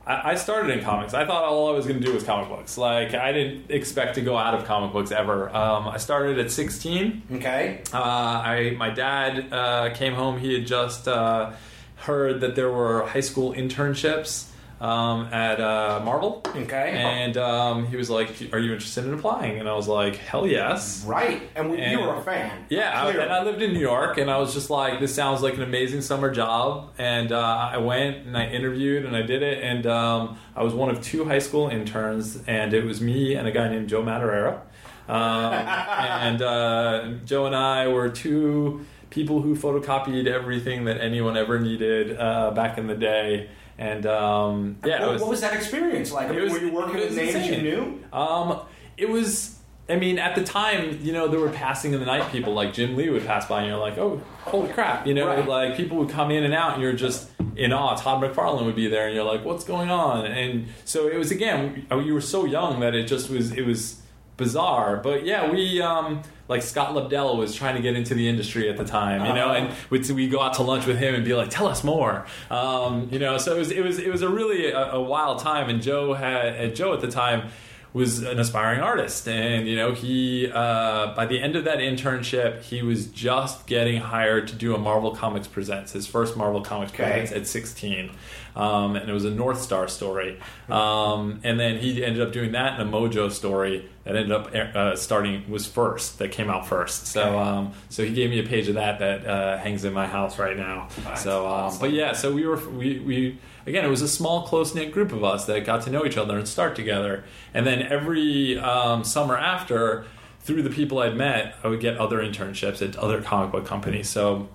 I I started in comics. I thought all I was going to do was comic books. Like I didn't expect to go out of comic books ever. Um, I started at 16. Okay. Uh, I my dad uh, came home. He had just uh, heard that there were high school internships um, at uh, Marvel, Okay. and um, he was like, "Are you interested in applying?" And I was like, "Hell yes!" right, and, we, you were a fan. Yeah, I, and I lived in New York, and I was just like, "This sounds like an amazing summer job." And uh, I went and I interviewed and I did it, and um, I was one of two high school interns, and it was me and a guy named Joe Madureira. Um, and uh, Joe and I were two people who photocopied everything that anyone ever needed uh, back in the day. And um, yeah, what, was, what was that experience like? I mean, was- were you working it with names insane. you knew? um, it was. I mean, at the time, you know, there were passing in the night people like Jim Lee would pass by, and you're like, oh, holy crap, you know, Right. like people would come in and out, and you're just in awe. Todd McFarlane would be there, and you're like, what's going on? And so it was again, you were so young that it just was, it was bizarre. But yeah, we um, like Scott Lobdell was trying to get into the industry at the time, you know, Uh-huh. and we'd, we go out to lunch with him and be like, "Tell us more," um, you know. So it was it was it was a really a, a wild time, and Joe had Joe at the time was an aspiring artist, and you know he uh, by the end of that internship, he was just getting hired to do a Marvel Comics Presents, his first Marvel Comics Okay. Presents at 16, um, and it was a Northstar story, um, and then he ended up doing that in a Mojo story that ended up uh, starting was first that came out first. So Okay. um, so he gave me a page of that that uh, hangs in my house right now. so um, but yeah, so we were we we again it was a small close knit group of us that got to know each other and start together, and then every um, summer after. Through the people I'd met, I would get other internships at other comic book companies. So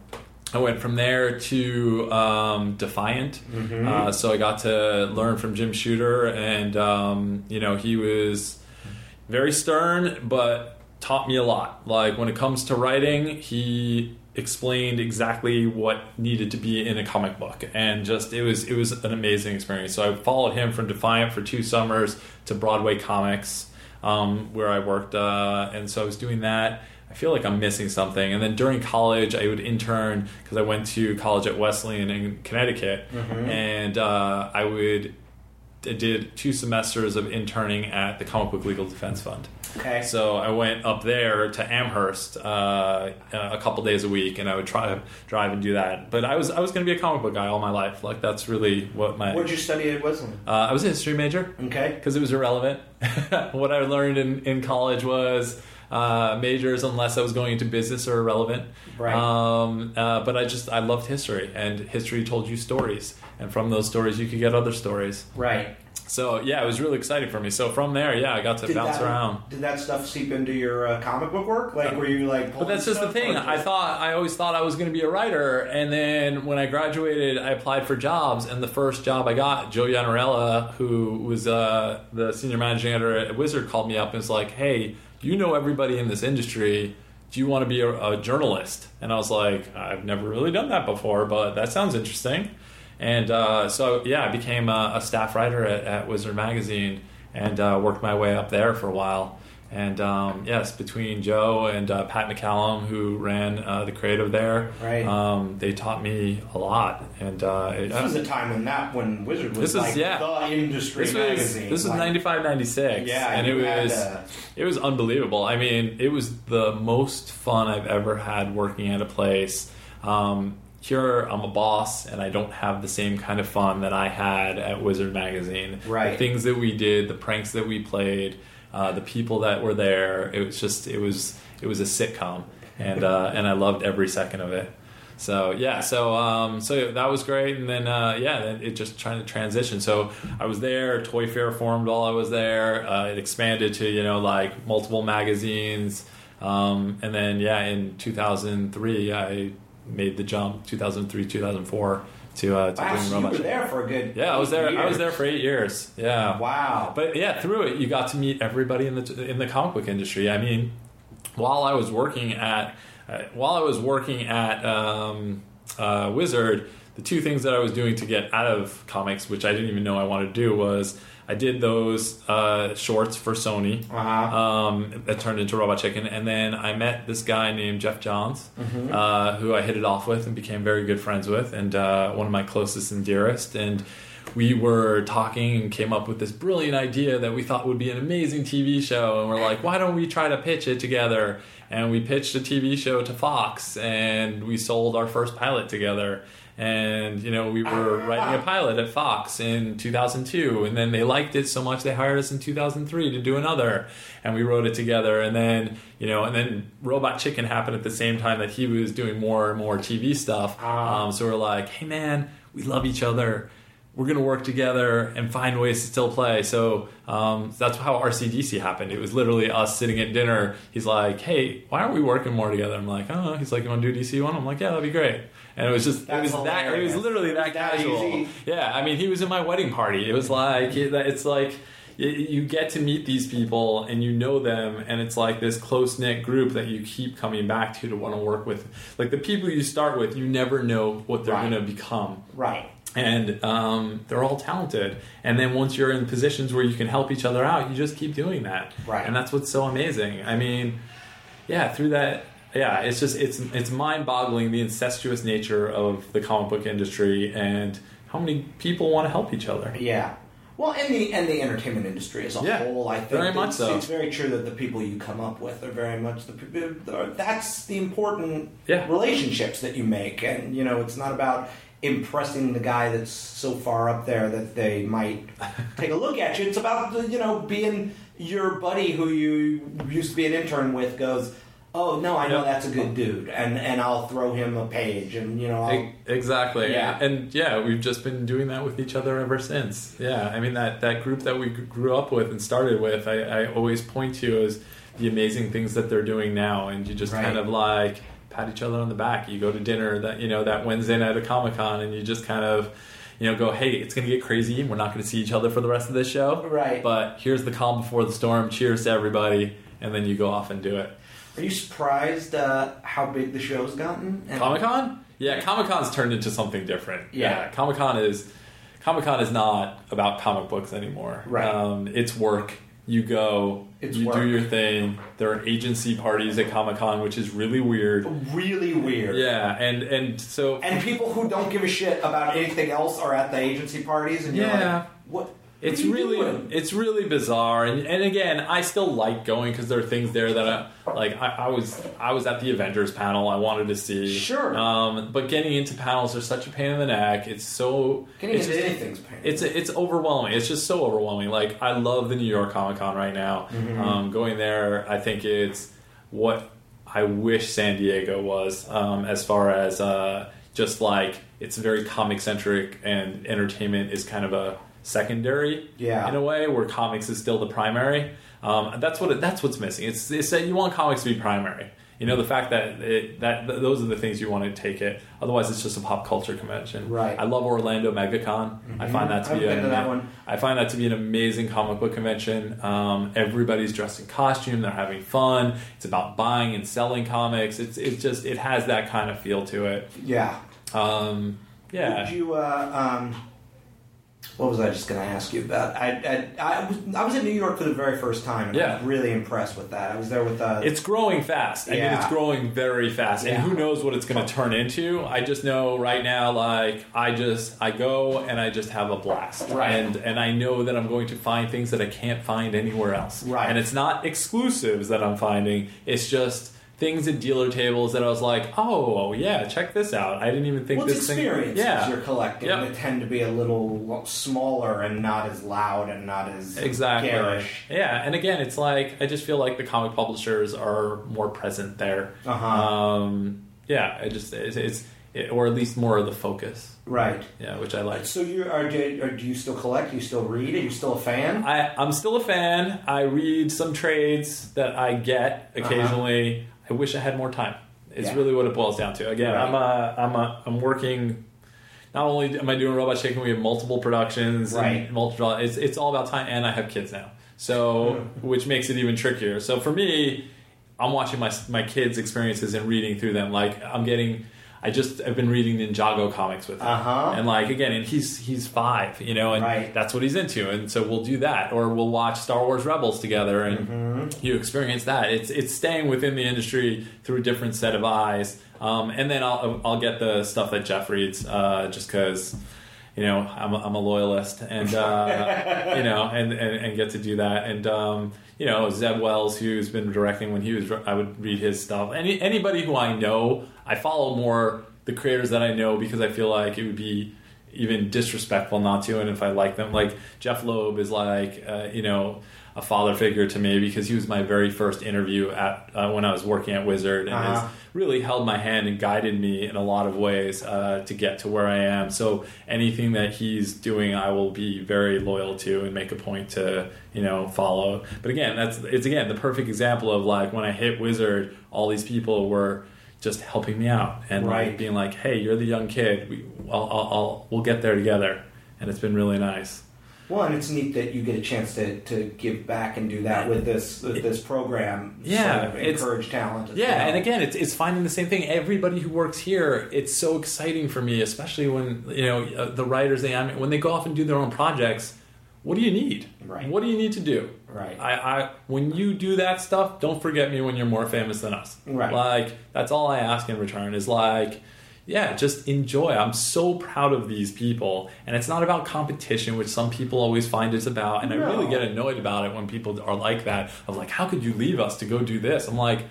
I went from there to um, Defiant. Uh, so I got to learn from Jim Shooter, and um, you know he was very stern, but taught me a lot. Like when it comes to writing, he explained exactly what needed to be in a comic book. And just it was it was an amazing experience. So i followed him from defiant for two summers to broadway comics um, where i worked uh, and so i was doing that. I feel like i'm missing something. And then during college i would intern because i went to college at wesleyan in connecticut. And uh, i would I did two semesters of interning at the comic book legal defense fund Okay. so I went up there to Amherst uh, a couple days a week, and I would try to drive and do that. But I was I was going to be a comic book guy all my life. Like that's really what my What did you study at Wesleyan? uh, I was a history major Okay. because it was irrelevant. what I learned in, in college was uh, majors unless I was going into business are irrelevant. Right. Um, uh, but I just I loved history, and history told you stories, and from those stories you could get other stories. Right. So yeah, it was really exciting for me. So from there, yeah, I got to bounce that, around. Did that stuff seep into your uh, comic book work? Like, were you like? But that's just the thing. I thought I always thought I was going to be a writer, and then when I graduated, I applied for jobs, and the first job I got, Joe Yanarella, who was uh, the senior managing editor at Wizard, called me up and was like, "Hey, you know everybody in this industry. Do you want to be a, a journalist?" And I was like, "I've never really done that before, but that sounds interesting." And uh, so yeah, I became a, a staff writer at, at Wizard Magazine and uh, worked my way up there for a while. And um, yes, between Joe and uh, Pat McCallum, who ran uh, the creative there, Right. um, they taught me a lot. And uh, it- This was a time when that when Wizard was This was- like yeah. the industry this was magazine. this was like, 95, 96. Yeah, and it was uh, it was unbelievable. I mean, it was the most fun I've ever had working at a place. Um, here, I'm a boss, and I don't have the same kind of fun that I had at Wizard Magazine. Right. The things that we did, the pranks that we played, uh, the people that were there. It was just it was it was a sitcom, and uh, and I loved every second of it. So yeah, so um, so that was great, and then uh, yeah, it just trying to transition. So I was there. ToyFare formed while I was there. Uh, it expanded to you know like multiple magazines, um, and then yeah, in 2003 I made the jump. 2003 2004 to uh, to Wow, doing so you were there for a good. Yeah, I was there. eight I was there for eight years. Yeah. Wow. But yeah, through it, you got to meet everybody in the in the comic book industry. I mean, while I was working at uh, while I was working at um, uh, Wizard, the two things that I was doing to get out of comics, which I didn't even know I wanted to do, was I did those uh, shorts for Sony Uh-huh. um, that turned into Robot Chicken, and then I met this guy named Geoff Johns, uh, who I hit it off with and became very good friends with, and uh, one of my closest and dearest. And we were talking and came up with this brilliant idea that we thought would be an amazing TV show, and we're like, why don't we try to pitch it together? And we pitched a TV show to Fox, and we sold our first pilot together. And you know, we were writing a pilot at Fox in 2002, and then they liked it so much they hired us in 2003 to do another, and we wrote it together. And then you know, and then Robot Chicken happened at the same time that he was doing more and more TV stuff. Um, so we're like, hey man, we love each other. We're gonna work together and find ways to still play. So um, that's how RCDC happened. It was literally us sitting at dinner. He's like, "Hey, why aren't we working more together?" I'm like, "Oh." He's like, "You want to do DC one?" I'm like, "Yeah, that'd be great." And it was just, it That's was that, it was literally that, That casual. easy. Yeah, I mean, he was in my wedding party. It was like, it- it's like you, get to meet these people and you know them, and it's like this close knit group that you keep coming back to to want to work with. Like the people you start with, you never know what they're Right. going to become right. and um, they're all talented. And then once you're in positions where you can help each other out, you just keep doing that. Right. And that's what's so amazing. I mean, yeah, through that, yeah, it's just it's it's mind-boggling the incestuous nature of the comic book industry and how many people want to help each other. Yeah. Well, and the and the entertainment industry as a Yeah, whole, I think very much it's, so. it's very true that the people you come up with are very much the people. That's the important Yeah. relationships that you make, and you know, it's not about impressing the guy that's so far up there that they might take a look at you. It's about the, you know being your buddy who you used to be an intern with goes. Oh no! I know Yep. that's a good dude, and and I'll throw him a page, and you know, I'll, Exactly. Yeah. And yeah, we've just been doing that with each other ever since. Yeah. I mean that that group that we grew up with and started with, I, I always point to as the amazing things that they're doing now, and you just Right. kind of like pat each other on the back. You go to dinner that you know that Wednesday night at Comic Con, and you just kind of. You know, go. Hey, it's going to get crazy. We're not going to see each other for the rest of this show. Right. But here's the calm before the storm. Cheers to everybody, and then you go off and do it. Are you surprised uh, how big the show's gotten? Comic Con? Yeah, Comic Con's turned into something different. Yeah. Comic Con is Comic Con is not about comic books anymore. Right. Um, it's work. You go, It's you work. do your thing. There are agency parties at Comic Con, which is really weird. Really weird. Yeah, and and so And people who don't give a shit about anything else are at the agency parties, and you're Yeah. like, what? It's what are you really doing? it's really bizarre and, and again i still like going because there are things there that i like I, I was i was at the avengers panel i wanted to see Sure. um, but getting into panels are such a pain in the neck it's so Getting it's into just- anything's pain. it's it's overwhelming. It's just so overwhelming. Like I love the New York Comic Con right now. Mm-hmm. Um, going there, I think it's what I wish San Diego was um, as far as uh, just like it's very comic centric and entertainment is kind of a secondary Yeah. in a way where comics is still the primary. Um, that's what it, that's what's missing. It's, it's that you want comics to be primary. You know the fact that it, that th- those are the things you want to take it. Otherwise, it's just a pop culture convention. Right. I love Orlando MegaCon. I find that to be an, to that one. I find that to be an amazing comic book convention. Um, everybody's dressed in costume. They're having fun. It's about buying and selling comics. It's it just it has that kind of feel to it. yeah. Um, yeah. Did you? Uh, um, what was I just going to ask you about? I, I, I, was, I was in New York for the very first time, and I Yeah. was really impressed with that. I was there with uh, It's growing fast. I mean, Yeah. it's growing very fast, Yeah. and who knows what it's going to turn into? I just know right now, like I just I go and I just have a blast, Right. And and I know that I'm going to find things that I can't find anywhere else, Right. And it's not exclusives that I'm finding; it's just things at dealer tables that I was like, oh yeah, check this out. I didn't even think well, it's this thing, experiences yeah, you're collecting Yep. that tend to be a little smaller and not as loud and not as Exactly. garish. Yeah, and again, it's like I just feel like the comic publishers are more present there. Uh-huh. Um, yeah, I just it's, it's it, or at least more of the focus. Right. Yeah, which I like. So you are, do, do you still collect? Do you still read? Are you still a fan? I, I'm still a fan. I read some trades that I get occasionally. I wish I had more time. It's. Yeah. really what it boils down to. Again, Right. I'm a, I'm a, I'm working. Not only am I doing Robot Chicken, we have multiple productions Right. and multiple. It's it's all about time, and I have kids now, so hmm. which makes it even trickier. So for me, I'm watching my my kids' experiences and reading through them. Like I'm getting. I just have been reading Ninjago comics with him, Uh-huh. and like again, and he's he's five, you know, and Right. that's what he's into, and so we'll do that, or we'll watch Star Wars Rebels together, and Mm-hmm. you experience that. It's it's staying within the industry through a different set of eyes, um, and then I'll I'll get the stuff that Geoff reads, uh, just because. You know, I'm a, I'm a loyalist, and uh, you know, and, and, and get to do that. And um, you know, Zeb Wells, who's been directing when he was, I would read his stuff. Any anybody who I know, I follow more the creators that I know because I feel like it would be even disrespectful not to. And if I like them, like Jeph Loeb is like, uh, you know, a father figure to me because he was my very first interview at uh, when I was working at Wizard and Uh-huh. has really held my hand and guided me in a lot of ways uh, to get to where I am. So anything that he's doing, I will be very loyal to and make a point to you know follow. But again, that's it's again the perfect example of like when I hit Wizard, all these people were just helping me out and Right. like being like, "Hey, you're the young kid. We, I'll, I'll, I'll, we'll get there together," and it's been really nice. Well, and it's neat that you get a chance to, to give back and do that with this with this program. Yeah, sort of encourage talent. Yeah, well. and again, it's it's finding the same thing. Everybody who works here, it's so exciting for me, especially when you know uh, the writers they I mean, when they go off and do their own projects. What do you need? Right. What do you need to do? Right. I, I when you do that stuff, don't forget me when you're more famous than us. Right. Like that's all I ask in return is like, yeah, just enjoy. I'm so proud of these people, and it's not about competition, which some people always find it's about, and I really get annoyed about it when people are like that. Of like, how could you leave us to go do this? I'm like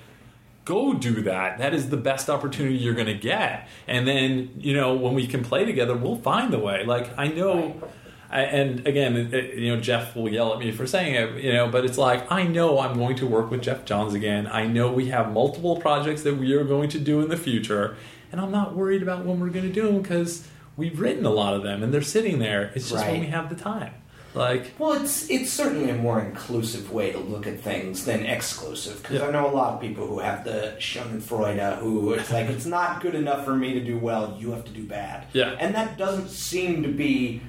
go do that. That is the best opportunity you're going to get. And then, you know, when we can play together, we'll find the way. Like, I know. I, and again, it- it- you know, Geoff will yell at me for saying it, you know, but it's like, I know I'm going to work with Geoff Johns again. I know we have multiple projects that we are going to do in the future. And I'm not worried about when we're going to do them because we've written a lot of them and they're sitting there. It's just when we have the time. Like, Well, it's it's certainly a more inclusive way to look at things than exclusive. Because Yeah. I know a lot of people who have the Schadenfreude, who it's like it's not good enough for me to do well. You have to do bad. Yeah. and that doesn't seem to be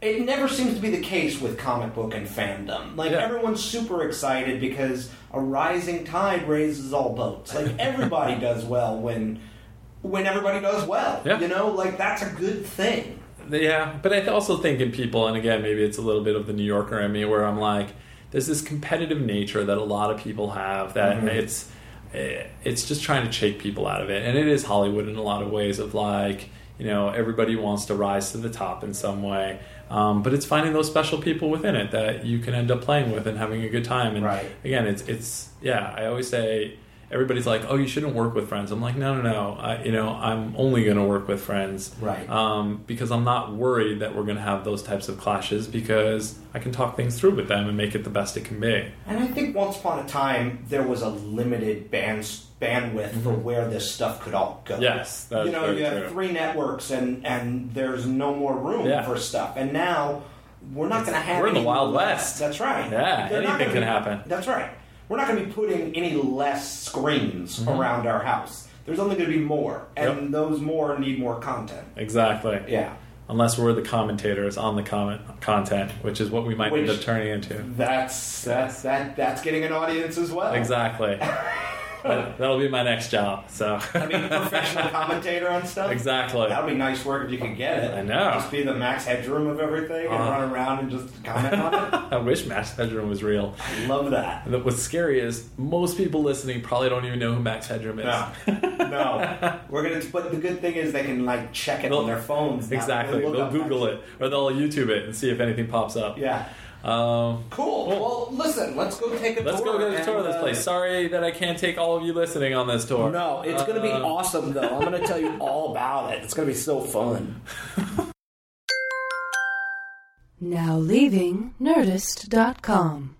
it never seems to be the case with comic book and fandom. Like Yeah. everyone's super excited because a rising tide raises all boats. Like everybody does well when when everybody does well. Yeah. You know, like that's a good thing. Yeah, but I also think in people, and again, maybe it's a little bit of the New Yorker in me, where I'm like, there's this competitive nature that a lot of people have that it's eh, it's just trying to shake people out of it, and it is Hollywood in a lot of ways of like, you know, everybody wants to rise to the top in some way. Um, but it's finding those special people within it that you can end up playing with and having a good time. And Right. again, it's it's yeah. I always say everybody's like, "Oh, you shouldn't work with friends." I'm like, "No, no, no. I, you know, I'm only going to work with friends, Right. Um, because I'm not worried that we're going to have those types of clashes because I can talk things through with them and make it the best it can be." And I think once upon a time there was a limited band bandwidth for where this stuff could all go. Mm-hmm. Yes, that's you know, you have true. three networks and and there's no more room Yeah. for stuff. And now we're not going to have we're in the Wild West. That's right. Yeah, They're anything gonna can happen. That's right. We're not going to be putting any less screens Mm-hmm. around our house. There's only going to be more, and Yep. those more need more content. Exactly. Yeah. Unless we're the commentators on the comment content, which is what we might end up turning into. That's that's that that's getting an audience as well. Exactly. that, that'll be my next job. So. I mean, professional commentator on stuff. exactly. That would be nice work if you could get it. I know. Just be the Max Headroom of everything and Uh-huh. run around and just comment on it. I wish Max Headroom was real. I love that. And what's scary is most people listening probably don't even know who Max Headroom is. No, no. We're gonna. But the good thing is they can like check it They'll- on their phones. Exactly. Look They'll Google Max- it or they'll YouTube it and see if anything pops up. Yeah. Um, Cool. Well, listen. Let's go take a let's tour. go get a tour of and, this uh, place. Sorry that I can't take all of you listening on this tour. No, it's going to be Uh, awesome though. I'm going to tell you all about it. It's going to be so fun. Now leaving Nerdist.com.